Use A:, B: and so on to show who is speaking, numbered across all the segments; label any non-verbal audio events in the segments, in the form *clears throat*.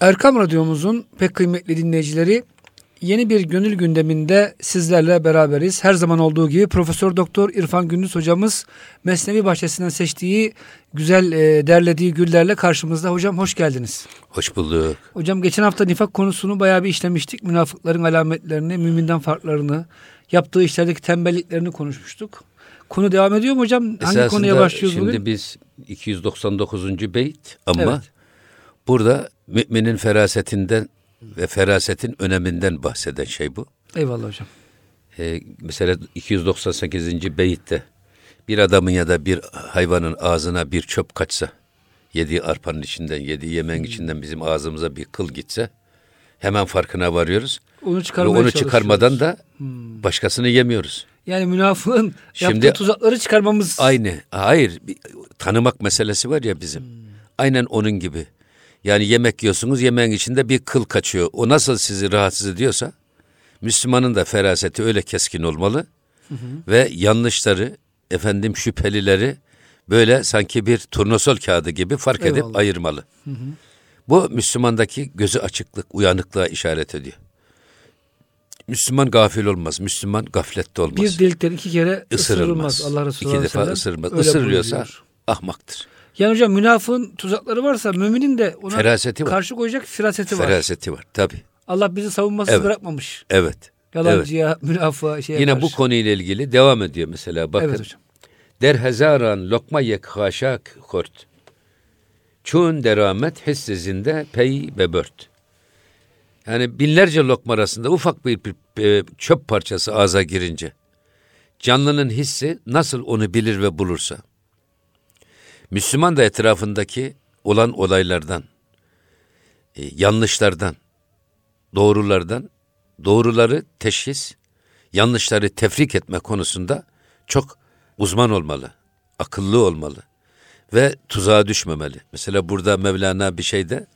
A: Erkam Radyomuzun pek kıymetli dinleyicileri yeni bir gönül gündeminde sizlerle beraberiz. Her zaman olduğu gibi Profesör Doktor İrfan Gündüz hocamız Mesnevi Bahçesi'nden seçtiği güzel e, derlediği güllerle karşımızda. Hocam hoş geldiniz.
B: Hoş bulduk.
A: Hocam geçen hafta nifak konusunu bayağı bir işlemiştik. Münafıkların alametlerini, müminden farklarını, yaptığı işlerdeki tembelliklerini konuşmuştuk. Konu devam ediyor mu hocam? Hangi
B: Esasında
A: konuya başlıyoruz
B: şimdi
A: bugün?
B: biz 299. beyt ama
A: Evet.
B: Burada müminin ferasetinden ve ferasetin öneminden bahseden şey bu.
A: Eyvallah hocam.
B: Ee, mesela 298. beytte bir adamın ya da bir hayvanın ağzına bir çöp kaçsa, yediği arpanın içinden, yediği yemeğin içinden bizim ağzımıza bir kıl gitse hemen farkına varıyoruz.
A: Onu
B: Ve
A: çıkarmaya
B: onu çıkarmadan da başkasını yemiyoruz.
A: Yani münafığın
B: Şimdi-
A: yaptığı tuzakları çıkarmamız
B: Aynı. Hayır. bir- tanımak meselesi var ya bizim. Aynen onun gibi. Yani yemek yiyorsunuz yemeğin içinde bir kıl kaçıyor. O nasıl sizi rahatsız ediyorsa Müslümanın da feraseti öyle keskin olmalı. Ve yanlışları, efendim şüphelileri böyle sanki bir turnusol kağıdı gibi fark edip
A: Eyvallah.
B: ayırmalı. Bu Müslümandaki gözü açıklık, uyanıklığa işaret ediyor. Müslüman gafil olmaz. Müslüman gaflette olmaz
A: bir delikten iki kere ısırılmaz.
B: ısırılmaz.
A: Allah Resulü
B: İki defa ısırılmaz.
A: öyle
B: Isırılıyorsa
A: buyuruyor.
B: ahmaktır.
A: Yani hocam münafığın tuzakları varsa müminin de ona
B: Feraseti var.
A: karşı koyacak firaseti var.
B: Feraseti var tabi.
A: Allah bizi savunmasız
B: Evet.
A: bırakmamış.
B: Evet. Evet.
A: Yalancıya, münafığa şeye
B: Yine
A: karşı.
B: bu konuyla ilgili devam ediyor mesela bakın.
A: Evet hocam.
B: Der hezaran lokma yek haşak kort. Çun deramet hissizinde pey bebört. Yani binlerce lokma arasında ufak bir, bir, e, çöp parçası ağza girince canlının hissi nasıl onu bilir ve bulursa Müslüman da etrafındaki olan olaylardan e, yanlışlardan doğrulardan doğruları teşhis yanlışları tefrik etme konusunda çok uzman olmalı, akıllı olmalı ve tuzağa düşmemeli. Mesela burada Mevlana bir şeyde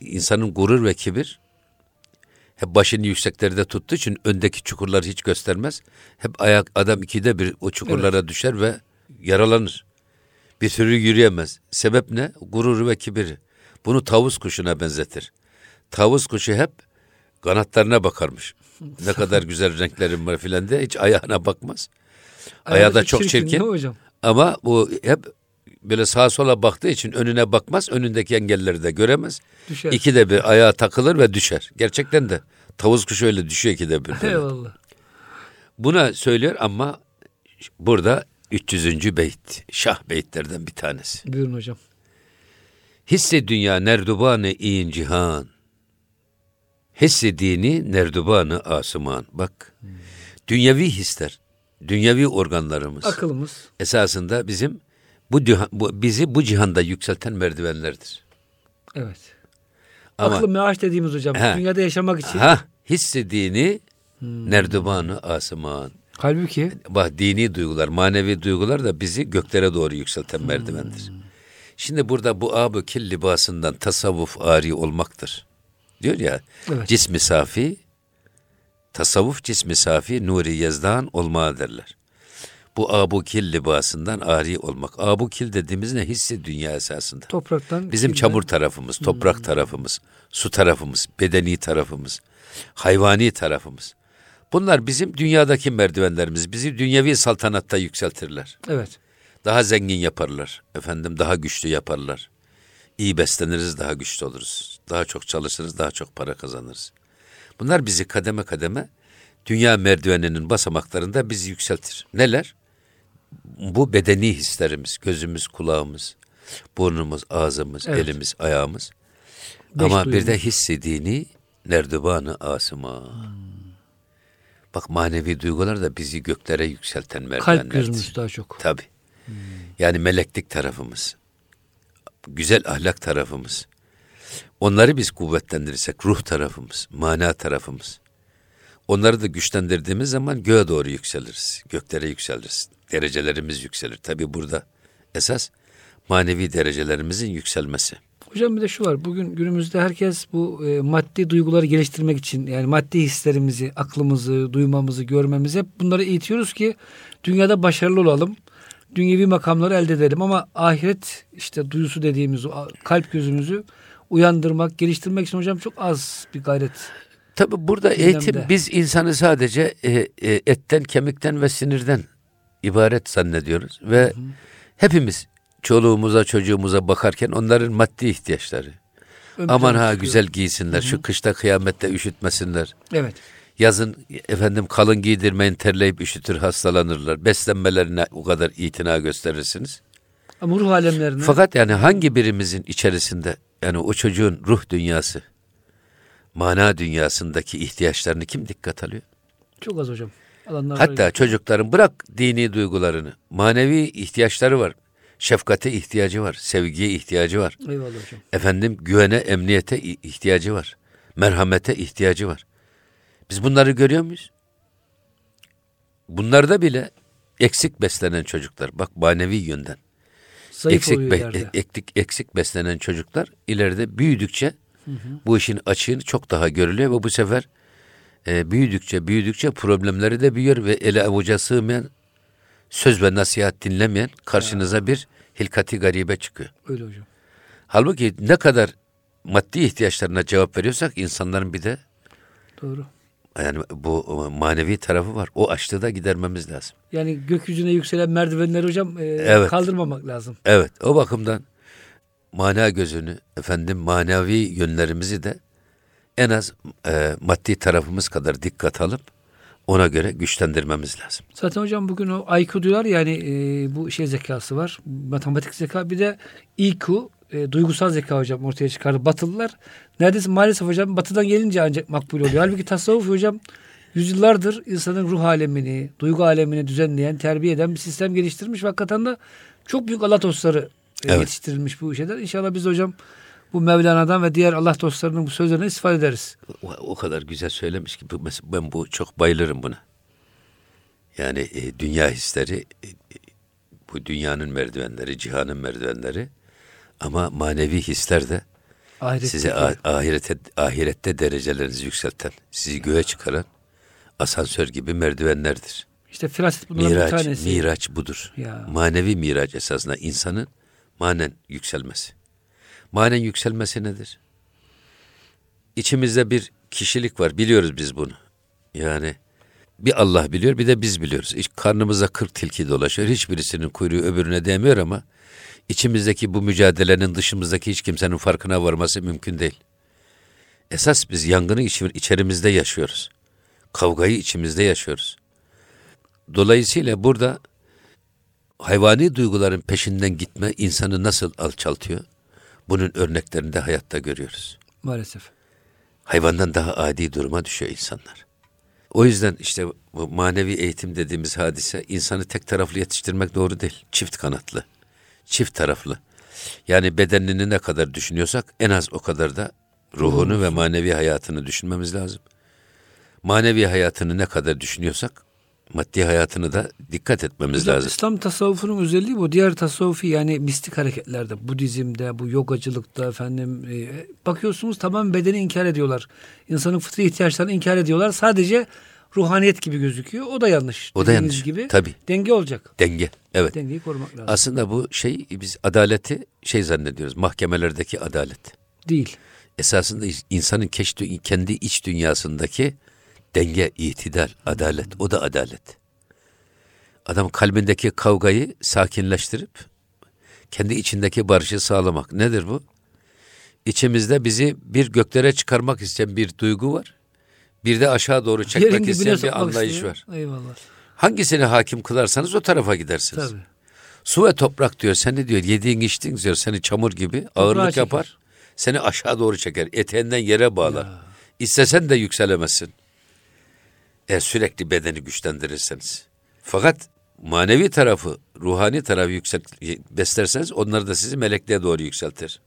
B: insanın gurur ve kibir hep başını yükseklerde tuttuğu için öndeki çukurları hiç göstermez. Hep ayak adam ikide bir o çukurlara düşer ve yaralanır. Bir türlü yürüyemez. Sebep ne? Gururu ve kibiri. Bunu tavus kuşuna benzetir. Tavus kuşu hep kanatlarına bakarmış. Ne kadar güzel renklerim var filan diye hiç ayağına bakmaz. Ayağı da çok çirkin.
A: mi hocam?
B: Ama bu hep böyle sağa sola baktığı için önüne bakmaz. Önündeki engelleri de göremez.
A: Düşer.
B: İkide bir ayağa takılır ve düşer. Gerçekten de tavus kuşu öyle düşüyor ikide bir. böyle.
A: Eyvallah.
B: Buna söylüyor ama burada 300. beyt. Şah beytlerden bir tanesi.
A: Buyurun hocam.
B: Hissi dünya nerdubanı in cihan. Hissi dini nerdubanı asıman. Bak. Dünyevi hisler, dünyevi organlarımız
A: Akılımız.
B: esasında bizim bu, bu bizi bu cihanda yükselten merdivenlerdir.
A: Evet.
B: Ama
A: Aklı meaş dediğimiz hocam.
B: He.
A: Dünyada yaşamak için.
B: ha hissi dini nerdubanı asıman.
A: Halbuki
B: Bak dini duygular, manevi duygular da bizi göklere doğru yükselten merdivendir. Şimdi burada bu abu kil libasından tasavvuf ari olmaktır. Diyor ya,
A: Evet.
B: cismi safi, tasavvuf cismi safi, nuri yezdan olma derler. Bu abu kil libasından ari olmak. Abu kil dediğimiz ne? Hissi dünya esasında.
A: topraktan
B: Bizim
A: kirden-
B: çamur tarafımız, toprak tarafımız, su tarafımız, bedeni tarafımız, hayvani tarafımız. Bunlar bizim dünyadaki merdivenlerimiz. Bizi dünyevi saltanatta yükseltirler.
A: Evet.
B: Daha zengin yaparlar. Efendim daha güçlü yaparlar. İyi besleniriz, daha güçlü oluruz. Daha çok çalışırız, daha çok para kazanırız. Bunlar bizi kademe kademe dünya merdiveninin basamaklarında bizi yükseltir. Neler? Bu bedeni hislerimiz, gözümüz, kulağımız, burnumuz, ağzımız,
A: Evet.
B: elimiz, ayağımız.
A: Beş
B: Ama bir de
A: duyumuz.
B: hissedini nerdivanı asıma. Bak manevi duygular da bizi göklere yükselten merdivenlerdir.
A: Kalp gözümüz daha çok.
B: Tabi. Yani meleklik tarafımız, güzel ahlak tarafımız. Onları biz kuvvetlendirirsek ruh tarafımız, mana tarafımız. Onları da güçlendirdiğimiz zaman göğe doğru yükseliriz. Göklere yükseliriz. Derecelerimiz yükselir. Tabi burada esas manevi derecelerimizin yükselmesi.
A: Hocam bir de şu var. Bugün günümüzde herkes bu e, maddi duyguları geliştirmek için yani maddi hislerimizi, aklımızı, duymamızı, görmemizi hep bunları eğitiyoruz ki dünyada başarılı olalım. Dünyevi makamları elde edelim ama ahiret işte duyusu dediğimiz o kalp gözümüzü uyandırmak, geliştirmek için hocam çok az bir gayret.
B: Tabi burada
A: Gündemde.
B: eğitim biz insanı sadece e, e, etten, kemikten ve sinirden ibaret zannediyoruz ve hepimiz çoluğumuza, çocuğumuza bakarken onların maddi ihtiyaçları.
A: Ön
B: Aman ha
A: çıkıyor.
B: güzel giysinler, şu kışta kıyamette üşütmesinler.
A: Evet.
B: Yazın efendim kalın giydirmeyin terleyip üşütür hastalanırlar. Beslenmelerine o kadar itina gösterirsiniz.
A: Ama ruh alemlerine
B: Fakat yani hangi birimizin içerisinde yani o çocuğun ruh dünyası, mana dünyasındaki ihtiyaçlarını kim dikkat alıyor?
A: çok az hocam. Alanlar
B: Hatta çocukların bırak dini duygularını, manevi ihtiyaçları var. Şefkate ihtiyacı var, sevgiye ihtiyacı var.
A: Eyvallah hocam.
B: Efendim güvene, emniyete ihtiyacı var. Merhamete ihtiyacı var. Biz bunları görüyor muyuz? Bunlarda bile eksik beslenen çocuklar, bak manevi yönden.
A: Zayıf
B: eksik, be-
A: ileride.
B: eksik, eksik beslenen çocuklar ileride büyüdükçe bu işin açığını çok daha görülüyor ve bu sefer e, büyüdükçe büyüdükçe problemleri de büyüyor ve ele avuca sığmayan söz ve nasihat dinlemeyen karşınıza bir hilkati garibe çıkıyor.
A: Öyle hocam.
B: Halbuki ne kadar maddi ihtiyaçlarına cevap veriyorsak insanların bir de
A: Doğru.
B: yani bu manevi tarafı var. O açlığı da gidermemiz lazım.
A: Yani gökyüzüne yükselen merdivenleri hocam e,
B: Evet.
A: kaldırmamak lazım.
B: Evet o bakımdan mana gözünü efendim manevi yönlerimizi de en az e, maddi tarafımız kadar dikkat alıp ona göre güçlendirmemiz lazım.
A: Zaten hocam bugün o IQ diyorlar yani e, bu şey zekası var. Matematik zeka bir de IQ e, duygusal zeka hocam ortaya çıkardı. Batılılar neredeyse maalesef hocam batıdan gelince ancak makbul oluyor. *laughs* Halbuki tasavvuf hocam yüzyıllardır insanın ruh alemini, duygu alemini düzenleyen, terbiye eden bir sistem geliştirmiş ve hakikaten de çok büyük Allah dostları e,
B: Evet.
A: yetiştirilmiş bu şeyler. İnşallah biz hocam bu Mevlana'dan ve diğer Allah dostlarının bu sözlerine istifade ederiz.
B: O, o kadar güzel söylemiş ki ben bu çok bayılırım buna. Yani e, dünya hisleri e, e, bu dünyanın merdivenleri, cihanın merdivenleri ama manevi hisler de
A: Ahirette
B: size a- ahirete, ahirette derecelerinizi yükselten, sizi göğe çıkaran asansör gibi merdivenlerdir.
A: işte firaset bunların bir
B: Miraç,
A: tanesi.
B: miraç budur.
A: Ya.
B: Manevi miraç esasında insanın manen yükselmesi. Manen yükselmesi nedir? İçimizde bir kişilik var. Biliyoruz biz bunu. Yani bir Allah biliyor bir de biz biliyoruz. Karnımıza kırk tilki dolaşıyor. Hiçbirisinin kuyruğu öbürüne değmiyor ama içimizdeki bu mücadelenin dışımızdaki hiç kimsenin farkına varması mümkün değil. Esas biz yangını içerimizde yaşıyoruz. Kavgayı içimizde yaşıyoruz. Dolayısıyla burada hayvani duyguların peşinden gitme insanı nasıl alçaltıyor? Bunun örneklerini de hayatta görüyoruz.
A: Maalesef.
B: Hayvandan daha adi duruma düşüyor insanlar. O yüzden işte bu manevi eğitim dediğimiz hadise insanı tek taraflı yetiştirmek doğru değil. Çift kanatlı, çift taraflı. Yani bedenini ne kadar düşünüyorsak en az o kadar da ruhunu ve manevi hayatını düşünmemiz lazım. Manevi hayatını ne kadar düşünüyorsak maddi hayatını da dikkat etmemiz
A: Hocam,
B: lazım.
A: İslam tasavvufunun özelliği bu. Diğer tasavvufi yani mistik hareketlerde, Budizm'de, bu yogacılıkta efendim e, bakıyorsunuz tamam bedeni inkar ediyorlar. İnsanın fıtri ihtiyaçlarını inkar ediyorlar. Sadece ruhaniyet gibi gözüküyor. O da yanlış.
B: O da yanlış.
A: gibi.
B: Tabii.
A: Denge olacak.
B: Denge. Evet.
A: Dengeyi korumak lazım.
B: Aslında bu şey biz adaleti şey zannediyoruz. Mahkemelerdeki adalet.
A: Değil.
B: Esasında insanın kendi iç dünyasındaki denge, itidal, adalet. O da adalet. Adam kalbindeki kavgayı sakinleştirip kendi içindeki barışı sağlamak. Nedir bu? İçimizde bizi bir göklere çıkarmak isteyen bir duygu var. Bir de aşağı doğru çekmek isteyen bir anlayış
A: istiyor.
B: var.
A: Eyvallah.
B: Hangisine hakim kılarsanız o tarafa gidersiniz.
A: Tabii.
B: Su ve toprak diyor seni diyor yediğin içtiğin diyor seni çamur gibi ağırlık
A: çeker.
B: yapar. Seni aşağı doğru çeker. Eteğinden yere bağlar. İstesen de yükselemezsin. Eğer sürekli bedeni güçlendirirseniz. Fakat manevi tarafı, ruhani tarafı yüksel, beslerseniz onlar da sizi melekliğe doğru yükseltir.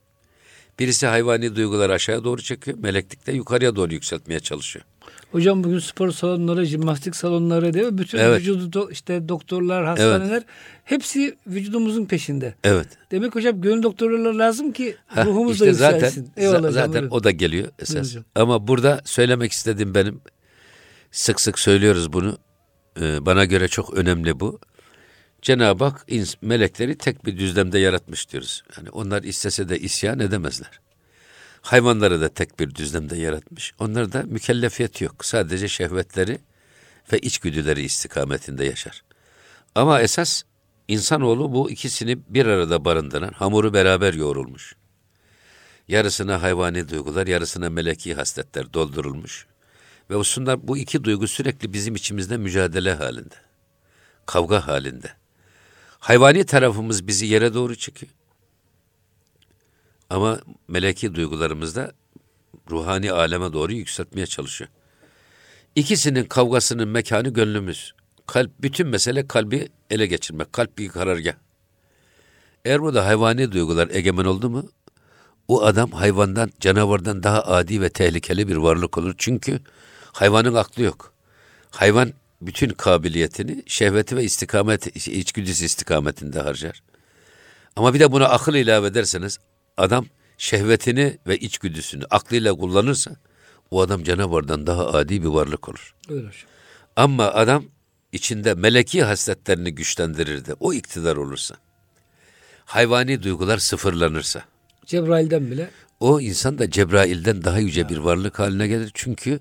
B: Birisi hayvani duyguları aşağıya doğru çekiyor. Meleklik de yukarıya doğru yükseltmeye çalışıyor.
A: Hocam bugün spor salonları, jimnastik salonları değil mi? Bütün
B: Evet.
A: vücudu do- işte doktorlar, hastaneler hepsi vücudumuzun peşinde.
B: Evet.
A: Demek hocam gönül doktorları lazım ki
B: Heh,
A: ruhumuz
B: işte
A: da yükselsin.
B: zaten,
A: Eyvallah
B: za-
A: hocam,
B: zaten
A: buyurun.
B: o da geliyor esas.
A: hocam.
B: Ama burada söylemek istediğim benim sık sık söylüyoruz bunu. Ee, bana göre çok önemli bu. Cenab-ı Hak melekleri tek bir düzlemde yaratmış diyoruz. Yani onlar istese de isyan edemezler. Hayvanları da tek bir düzlemde yaratmış. Onlarda mükellefiyet yok. Sadece şehvetleri ve içgüdüleri istikametinde yaşar. Ama esas insanoğlu bu ikisini bir arada barındıran hamuru beraber yoğrulmuş. Yarısına hayvani duygular, yarısına meleki hasletler doldurulmuş. Ve aslında bu iki duygu sürekli bizim içimizde mücadele halinde. Kavga halinde. Hayvani tarafımız bizi yere doğru çekiyor. Ama meleki duygularımız da ruhani aleme doğru yükseltmeye çalışıyor. İkisinin kavgasının mekanı gönlümüz. Kalp, bütün mesele kalbi ele geçirmek. Kalp bir karargah. Eğer burada hayvani duygular egemen oldu mu, o adam hayvandan, canavardan daha adi ve tehlikeli bir varlık olur. Çünkü hayvanın aklı yok. Hayvan bütün kabiliyetini şehveti ve istikamet, içgüdüsü istikametinde harcar. Ama bir de buna akıl ilave ederseniz adam şehvetini ve içgüdüsünü aklıyla kullanırsa o adam canavardan daha adi bir varlık olur.
A: Öyle hocam.
B: Ama adam içinde meleki hasletlerini güçlendirir de o iktidar olursa, hayvani duygular sıfırlanırsa,
A: Cebrail'den bile
B: o insan da Cebrail'den daha yüce bir varlık haline gelir. Çünkü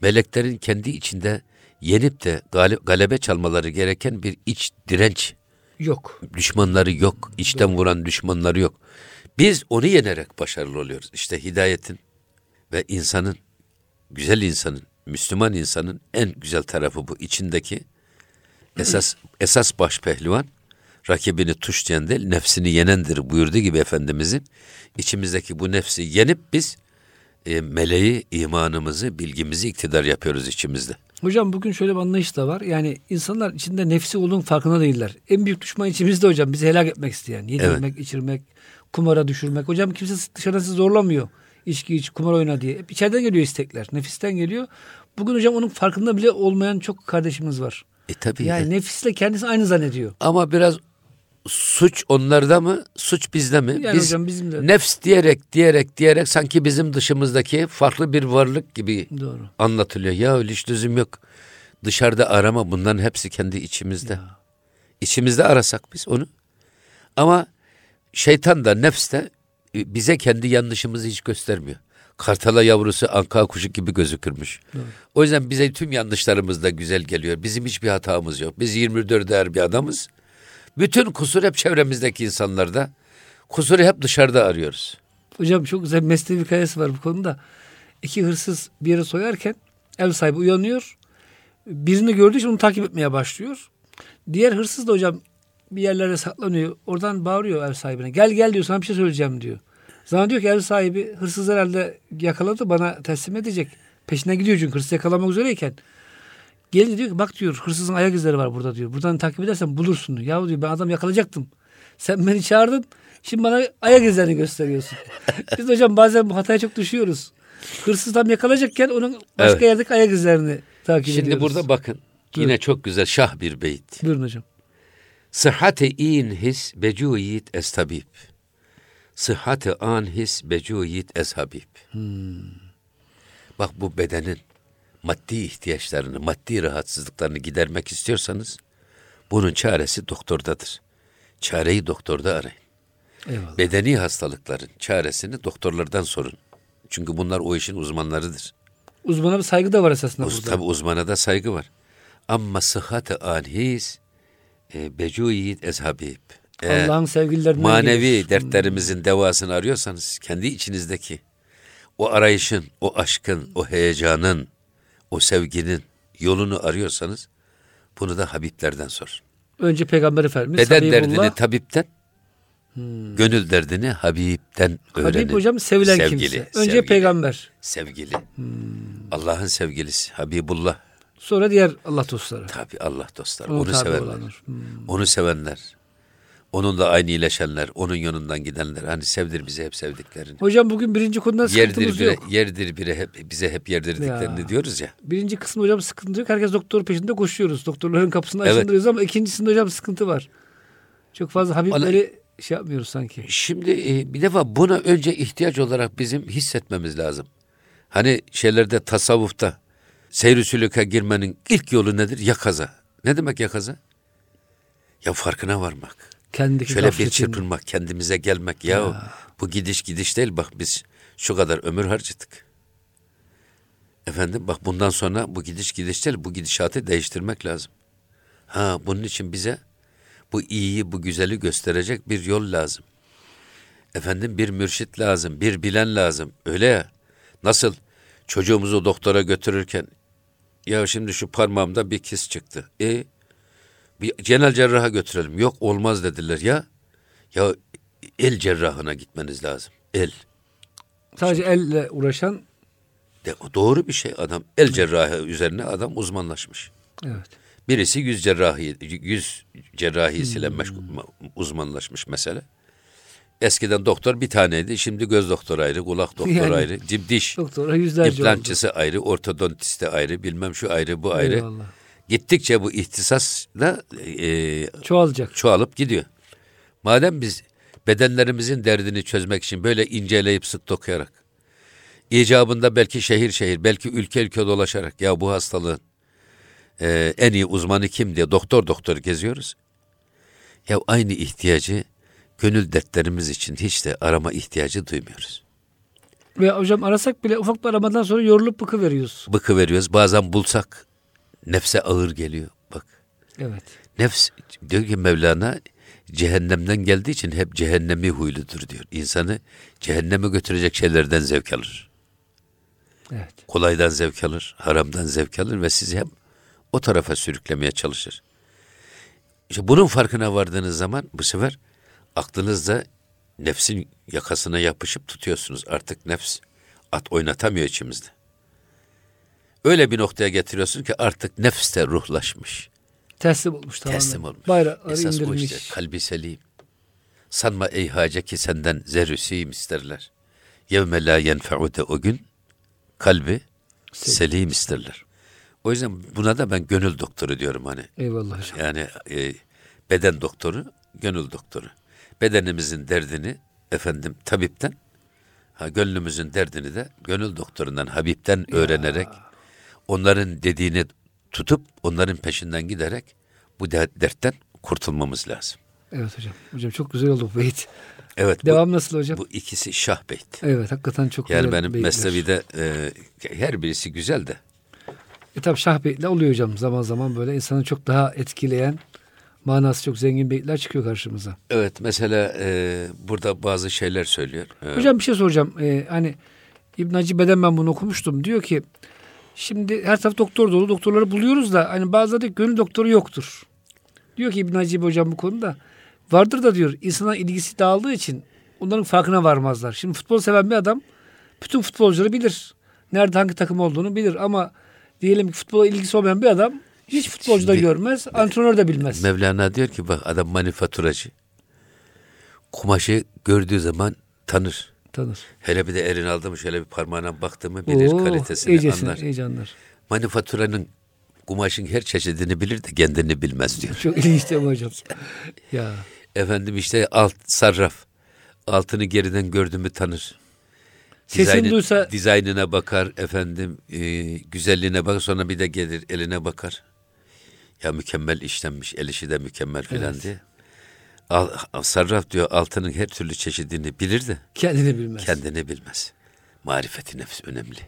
B: meleklerin kendi içinde yenip de galebe çalmaları gereken bir iç direnç
A: yok.
B: düşmanları yok. içten vuran düşmanları yok. Biz onu yenerek başarılı oluyoruz. İşte hidayetin ve insanın, güzel insanın, Müslüman insanın en güzel tarafı bu. içindeki esas *clears throat* esas baş pehlivan rakibini tuşlayan değil, nefsini yenendir buyurdu gibi Efendimizin. içimizdeki bu nefsi yenip biz e, meleği, imanımızı, bilgimizi iktidar yapıyoruz içimizde.
A: Hocam bugün şöyle bir anlayış da var. Yani insanlar içinde nefsi olduğunun farkında değiller. En büyük düşman içimizde hocam. Bizi helak etmek isteyen. Yedirmek, içirmek, kumara düşürmek. Hocam kimse dışarıdan sizi zorlamıyor. İçki iç, kumar oyna diye. Hep içeriden geliyor istekler. Nefisten geliyor. Bugün hocam onun farkında bile olmayan çok kardeşimiz var.
B: E tabii.
A: Yani
B: e,
A: nefisle kendisi aynı zannediyor.
B: Ama biraz suç onlarda mı, suç bizde mi?
A: Yani
B: Biz
A: hocam bizim de.
B: nefs diyerek diyerek diyerek sanki bizim dışımızdaki farklı bir varlık gibi
A: Doğru.
B: anlatılıyor. Ya öyle hiç lüzum yok. Dışarıda arama bunların hepsi kendi içimizde.
A: Ya.
B: İçimizde arasak biz onu. Ama şeytan da nefs de e, bize kendi yanlışımızı hiç göstermiyor. Kartala yavrusu anka kuşu gibi gözükürmüş.
A: Doğru.
B: O yüzden bize tüm yanlışlarımız da güzel geliyor. Bizim hiçbir hatamız yok. Biz 24 er bir adamız. Bütün kusur hep çevremizdeki insanlarda. Kusuru hep dışarıda arıyoruz.
A: Hocam çok güzel mesnevi hikayesi var bu konuda. İki hırsız bir yere soyarken ev sahibi uyanıyor. Birini gördüğü için onu takip etmeye başlıyor. Diğer hırsız da hocam bir yerlere saklanıyor. Oradan bağırıyor ev sahibine. Gel gel diyor sana bir şey söyleyeceğim diyor. Zannediyor ki ev sahibi hırsız herhalde yakaladı bana teslim edecek. Peşine gidiyor çünkü hırsız yakalamak üzereyken. Gelince diyor ki bak diyor hırsızın ayak izleri var burada diyor. Buradan takip edersen bulursun diyor. Ya diyor ben adam yakalayacaktım. Sen beni çağırdın. Şimdi bana ayak izlerini gösteriyorsun. *laughs* Biz hocam bazen bu hataya çok düşüyoruz. Hırsız tam yakalanacakken onun başka
B: Evet.
A: yerdeki ayak izlerini takip
B: Şimdi
A: ediyoruz.
B: burada bakın. Yine çok güzel şah bir beyt.
A: Buyurun hocam.
B: Sıhhate in his becu yiğit es tabip. Sıhhate an his becu yiğit es habib. Bak bu bedenin maddi ihtiyaçlarını, maddi rahatsızlıklarını gidermek istiyorsanız bunun çaresi doktordadır. Çareyi doktorda arayın.
A: Eyvallah.
B: Bedeni hastalıkların çaresini doktorlardan sorun. Çünkü bunlar o işin uzmanlarıdır.
A: Uzmana bir saygı da var esasında
B: Uz,
A: burada.
B: tabi uzmana da saygı var. Ama sıhhat-ı anhis e, becu yiğit ezhabib. E,
A: Allah'ın sevgililerinden
B: manevi
A: gelir.
B: dertlerimizin devasını arıyorsanız kendi içinizdeki o arayışın, o aşkın, o heyecanın, o sevginin yolunu arıyorsanız bunu da Habiblerden sor.
A: Önce Peygamber Efendimiz
B: Beden
A: Habibullah,
B: derdini tabipten, gönül derdini Habib'den öğrenin.
A: Habib hocam sevilen
B: Sevgili,
A: kimse. Önce
B: sevgili,
A: peygamber.
B: Sevgili. Allah'ın sevgilisi Habibullah.
A: Sonra diğer Allah dostları.
B: Tabi Allah dostları. Onu
A: tabi
B: sevenler.
A: Hmm.
B: Onu sevenler. Onunla aynı iyileşenler. Onun yolundan gidenler. Hani sevdir bize hep sevdiklerini.
A: Hocam bugün birinci konuda
B: Yerdir
A: sıkıntımız
B: bire,
A: yok.
B: yerdir bire hep bize hep yerdirdiklerini
A: Ya.
B: diyoruz ya.
A: Birinci kısmı hocam sıkıntı yok. Herkes doktor peşinde koşuyoruz. Doktorların kapısını
B: Evet.
A: açındırıyoruz ama ikincisinde hocam sıkıntı var. Çok fazla Habibleri şey yapmıyoruz sanki.
B: Şimdi e, bir defa buna önce ihtiyaç olarak bizim hissetmemiz lazım. Hani şeylerde tasavvufta seyr-i girmenin ilk yolu nedir? Yakaza. Ne demek yakaza? Ya farkına varmak.
A: Kendindeki
B: Şöyle bir çırpınmak, kendimize gelmek. Ya, bu gidiş gidiş değil bak biz Şu kadar ömür harcadık. Efendim bak bundan sonra bu gidiş gidiş değil, bu gidişatı değiştirmek lazım. Ha bunun için bize bu iyiyi, bu güzeli gösterecek bir yol lazım. Efendim bir mürşit lazım, bir bilen lazım. Öyle ya. Nasıl çocuğumuzu doktora götürürken ya şimdi şu parmağımda bir kis çıktı. E bir genel cerraha götürelim. Yok olmaz dediler ya. Ya el cerrahına gitmeniz lazım. El.
A: Sadece elle uğraşan
B: De, doğru bir şey adam. El cerrahı üzerine adam uzmanlaşmış.
A: evet.
B: Birisi yüz cerrahi, yüz cerrahisiyle meşgul, uzmanlaşmış mesela. Eskiden doktor bir taneydi. Şimdi göz doktoru ayrı, kulak doktoru
A: Yani.
B: ayrı, dip diş,
A: Doktora yüzlerce oldu.
B: implantçısı ayrı, ortodontisti ayrı, bilmem şu ayrı, bu ayrı.
A: Eyvallah.
B: Gittikçe bu ihtisas da e,
A: Çoğalacak.
B: çoğalıp gidiyor. Madem biz bedenlerimizin derdini çözmek için böyle inceleyip sık dokuyarak, icabında belki şehir şehir, belki ülke ülke dolaşarak ya bu hastalığın e, en iyi uzmanı kim diye doktor doktor geziyoruz. Ya aynı ihtiyacı gönül dertlerimiz için hiç de arama ihtiyacı duymuyoruz.
A: Ve hocam arasak bile ufak bir aramadan sonra yorulup bıkı veriyoruz.
B: Bıkı veriyoruz. Bazen bulsak nefse ağır geliyor. Bak
A: Evet.
B: Nefs diyor ki Mevlana cehennemden geldiği için hep cehennemi huyludur diyor. İnsanı cehenneme götürecek şeylerden zevk alır.
A: Evet.
B: Kolaydan zevk alır, haramdan zevk alır ve sizi hep o tarafa sürüklemeye çalışır. İşte bunun farkına vardığınız zaman bu sefer aklınızda nefsin yakasına yapışıp tutuyorsunuz. Artık nefs at oynatamıyor içimizde. Öyle bir noktaya getiriyorsun ki artık nefs de ruhlaşmış.
A: Teslim olmuş tamamen.
B: Teslim olmuş.
A: Bayrakları
B: Esas o
A: indirmiş.
B: işte kalbi selim. Sanma ey hace ki senden zerrüsiyim isterler. Yevme la yenfe'u de o gün kalbi
A: Selim.
B: selim isterler. O yüzden buna da ben gönül doktoru diyorum hani.
A: Eyvallah hocam.
B: Yani e, beden doktoru, gönül doktoru. Bedenimizin derdini efendim tabipten, ha, gönlümüzün derdini de gönül doktorundan, Habib'den öğrenerek, onların dediğini tutup, onların peşinden giderek bu de- dertten kurtulmamız lazım.
A: Evet hocam. Hocam çok güzel oldu bu beyit.
B: Evet,
A: Devam nasıl hocam?
B: bu, bu ikisi şah beyt.
A: Evet hakikaten çok
B: Yani
A: güzel
B: benim
A: beyitler.
B: Mesnevi'de e, her birisi güzel de.
A: E tabi şah beyitler oluyor hocam zaman zaman böyle insanı çok daha etkileyen manası çok zengin beyitler çıkıyor karşımıza.
B: Evet, mesela e, burada bazı şeyler söylüyor. E,
A: Hocam bir şey soracağım. Ee, hani İbn Hacibe'den ben bunu okumuştum. Diyor ki şimdi her taraf doktor dolu. Doktorları buluyoruz da hani bazıları gönül doktoru yoktur. Diyor ki İbn Hacibe hocam bu konuda. Vardır da diyor insana ilgisi dağıldığı için onların farkına varmazlar. Şimdi futbol seven bir adam bütün futbolcuları bilir. Nerede hangi takım olduğunu bilir ama diyelim ki futbola ilgisi olmayan bir adam hiç futbolcu da
B: Şimdi-
A: görmez, antrenör de bilmez.
B: Mevlana diyor ki bak adam manifaturacı. Kumaşı gördüğü zaman tanır.
A: Tanır.
B: Hele bir de elini aldı mı şöyle bir parmağına baktı mı bilir
A: Oo,
B: kalitesini
A: iyicesine,
B: anlar.
A: iyice anlar.
B: Manifaturanın kumaşın her çeşidini bilir de kendini bilmez diyor.
A: Çok ilginç değil mi hocam? *laughs* ya.
B: Efendim işte alt sarraf. Altını geriden gördü mü tanır.
A: Sesini duysa-
B: dizaynına bakar efendim e, güzelliğine bakar sonra bir de gelir eline bakar. Ya mükemmel işlenmiş el işi de mükemmel filan
A: Evet.
B: diye. Al, sarraf diyor altının her türlü çeşidini bilir de
A: Kendini bilmez.
B: kendini bilmez. Marifeti nefs önemli.